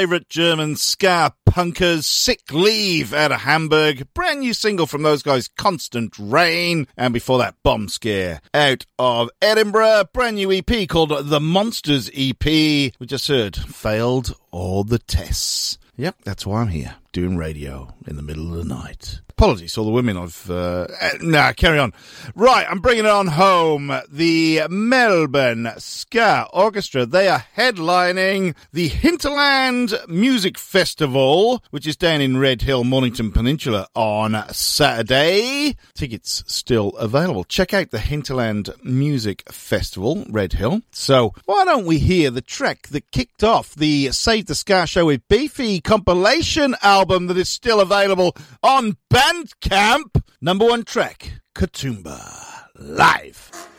Favourite German ska punkers, Sick Leave out of Hamburg. Brand new single from those guys, Constant Rain. And before that, Bombskare out of Edinburgh. Brand new EP called The Monsters EP. We just heard Failed All the Tests. Yep, that's why I'm here, doing radio in the middle of the night. Apologies all the women I've... Uh, uh, nah, carry on. Right, I'm bringing it on home. The Melbourne Ska Orchestra, they are headlining the Hinterland Music Festival, which is down in Red Hill, Mornington Peninsula on Saturday. Tickets still available. Check out the Hinterland Music Festival, Red Hill. So, why don't we hear the track that kicked off the Save the Ska Show with Beefy compilation album that is still available on Bandcamp? Number one track, Katoomba, live.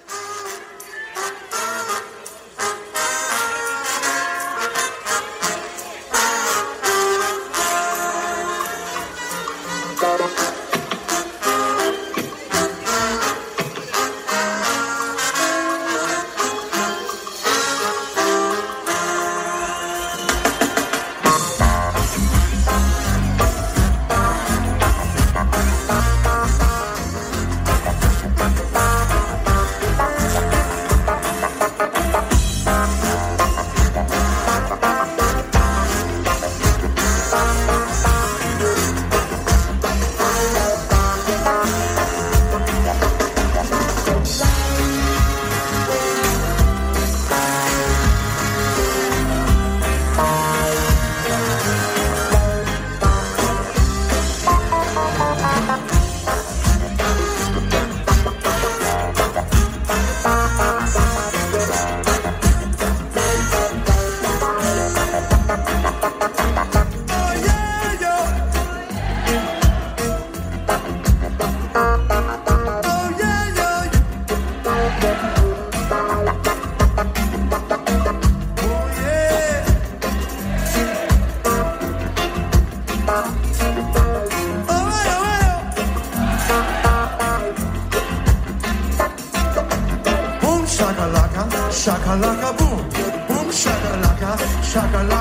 shakalaka boom, boom shakalaka, shakalaka.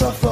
Suffer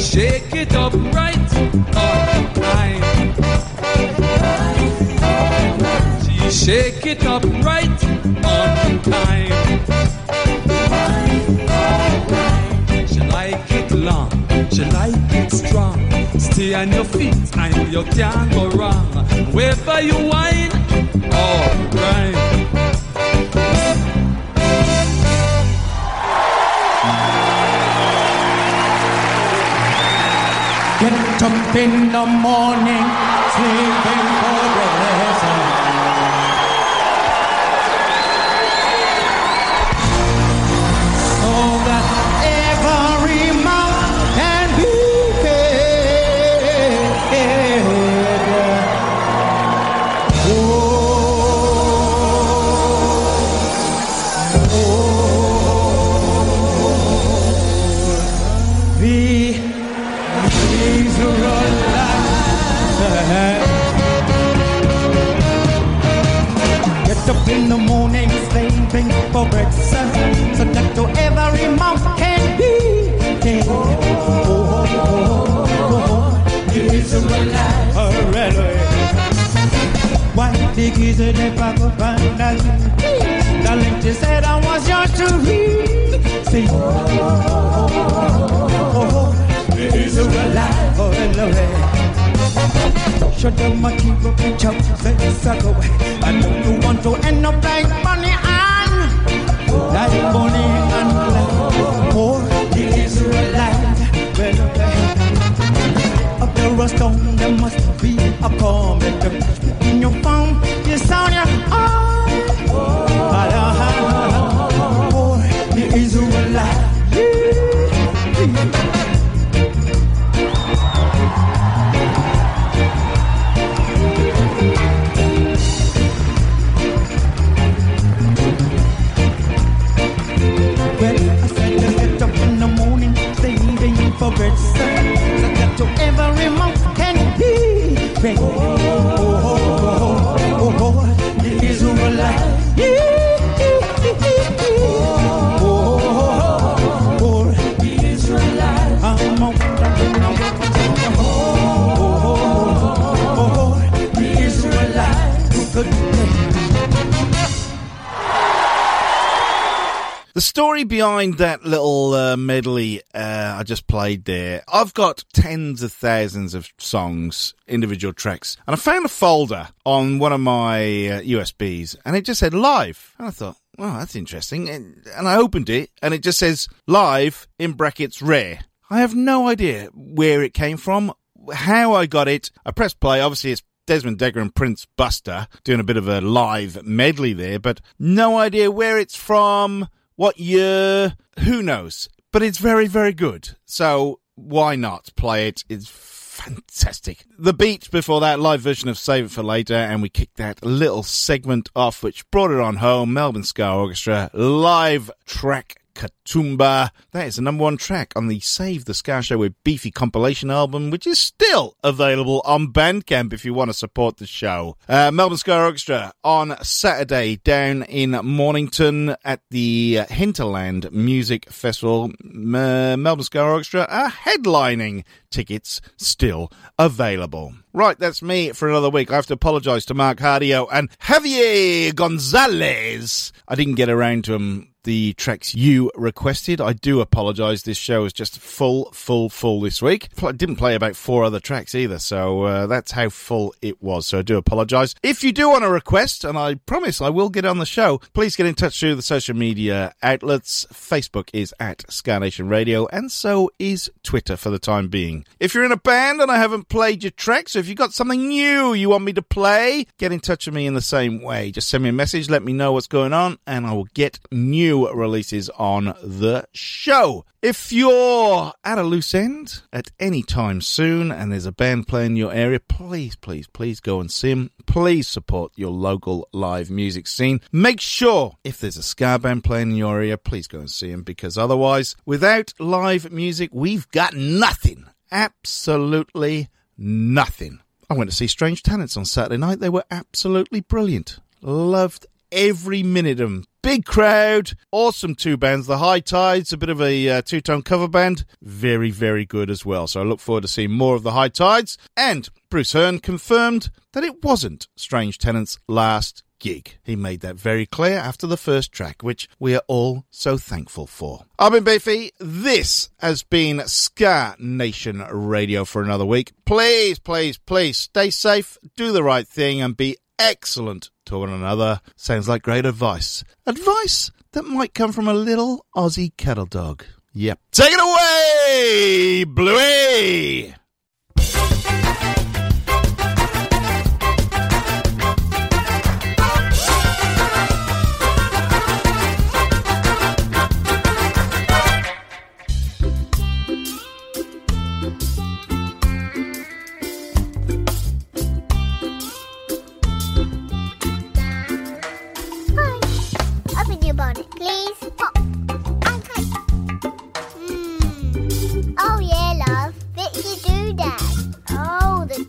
shake it up right or grind. She shake it up right on time. She like it long, she like it strong. Stay on your feet and you can't go wrong. Whether you whine grind. Up in the morning, sleeping for blessing. So The they pack up and down? Darling, she said I was yours to read. Say, oh, oh, oh, oh, oh, the Israelites. Hallelujah. Shut them a keep up the chop, suck away. I know you want to end up like Bonnie and like Bonnie and Clyde. Oh, the Israelite. Well. Up the rust on there must be a comment story behind that little uh, medley uh, I just played there, I've got tens of thousands of songs, individual tracks, and I found a folder on one of my uh, USBs, and it just said live. And I thought, well, that's interesting. And, and I opened it, and it just says live in brackets rare. I have no idea where it came from, how I got it. I pressed play. Obviously, it's Desmond Dekker and Prince Buster doing a bit of a live medley there, but no idea where it's from, what year, who knows. But it's very, very good. So why not play it? It's fantastic. The beat before that live version of Save It for Later, and we kicked that little segment off, which brought it on home. Melbourne Ska Orchestra live track Katumba. That is the number one track on the Save the Ska Show with Beefy compilation album, which is still available on Bandcamp if you want to support the show. Uh, Melbourne Ska Orchestra on Saturday down in Mornington at the Hinterland Music Festival. Uh, Melbourne Ska Orchestra are headlining. Tickets still available. Right, that's me for another week. I have to apologise to Mark Hardio and Javier Gonzalez. I didn't get around to them the tracks you requested. I do apologise. This show is just full, full, full this week. I didn't play about four other tracks either, so uh, that's how full it was. So I do apologise. If you do want a request, and I promise I will get on the show, please get in touch through the social media outlets. Facebook is at Ska Nation Radio, and so is Twitter for the time being. If you're in a band and I haven't played your tracks, so if you've got something new you want me to play, get in touch with me in the same way. Just send me a message, let me know what's going on, and I will get new releases on the show. If you're at a loose end at any time soon and there's a band playing in your area, please, please, please go and see them. Please support your local live music scene. Make sure if there's a ska band playing in your area, please go and see them because otherwise, without live music, we've got nothing. Absolutely nothing. I went to see Strange Tenants on Saturday night. They were absolutely brilliant. Loved every minute of them. Big crowd, awesome two bands. The High Tides, a bit of a uh, two tone cover band, very, very good as well. So I look forward to seeing more of the High Tides. And Bruce Hearn confirmed that it wasn't Strange Tenants' last gig. He made that very clear after the first track, which we are all so thankful for. I've been Beefy. This has been Ska Nation Radio for another week. Please, please, please stay safe, do the right thing, and be excellent to one another. Sounds like great advice. Advice that might come from a little Aussie kettle dog. Yep. Take it away, Bluey!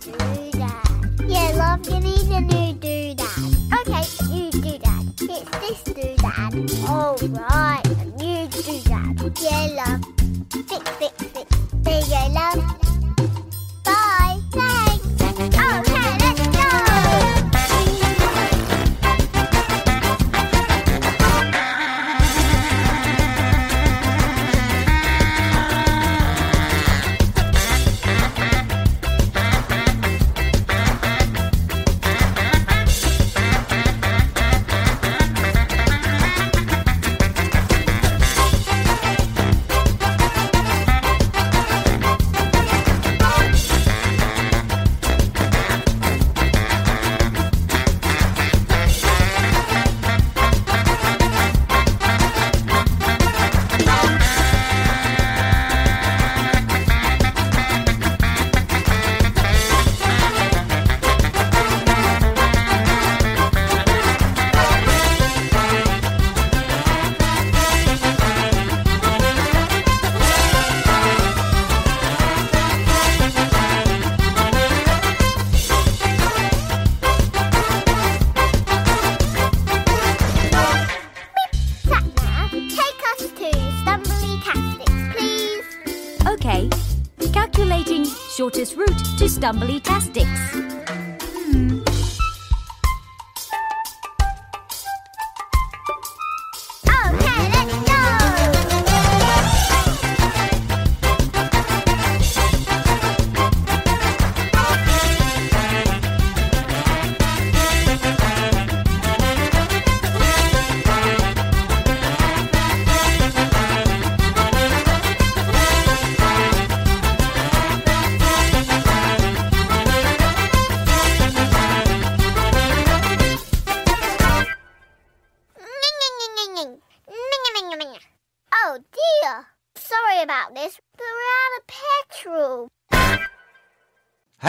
Doodad. Yeah, love, you need a new doodad. Okay, new doodad. It's this doodad. Oh right, a new doodad. Yeah, love. Stumbly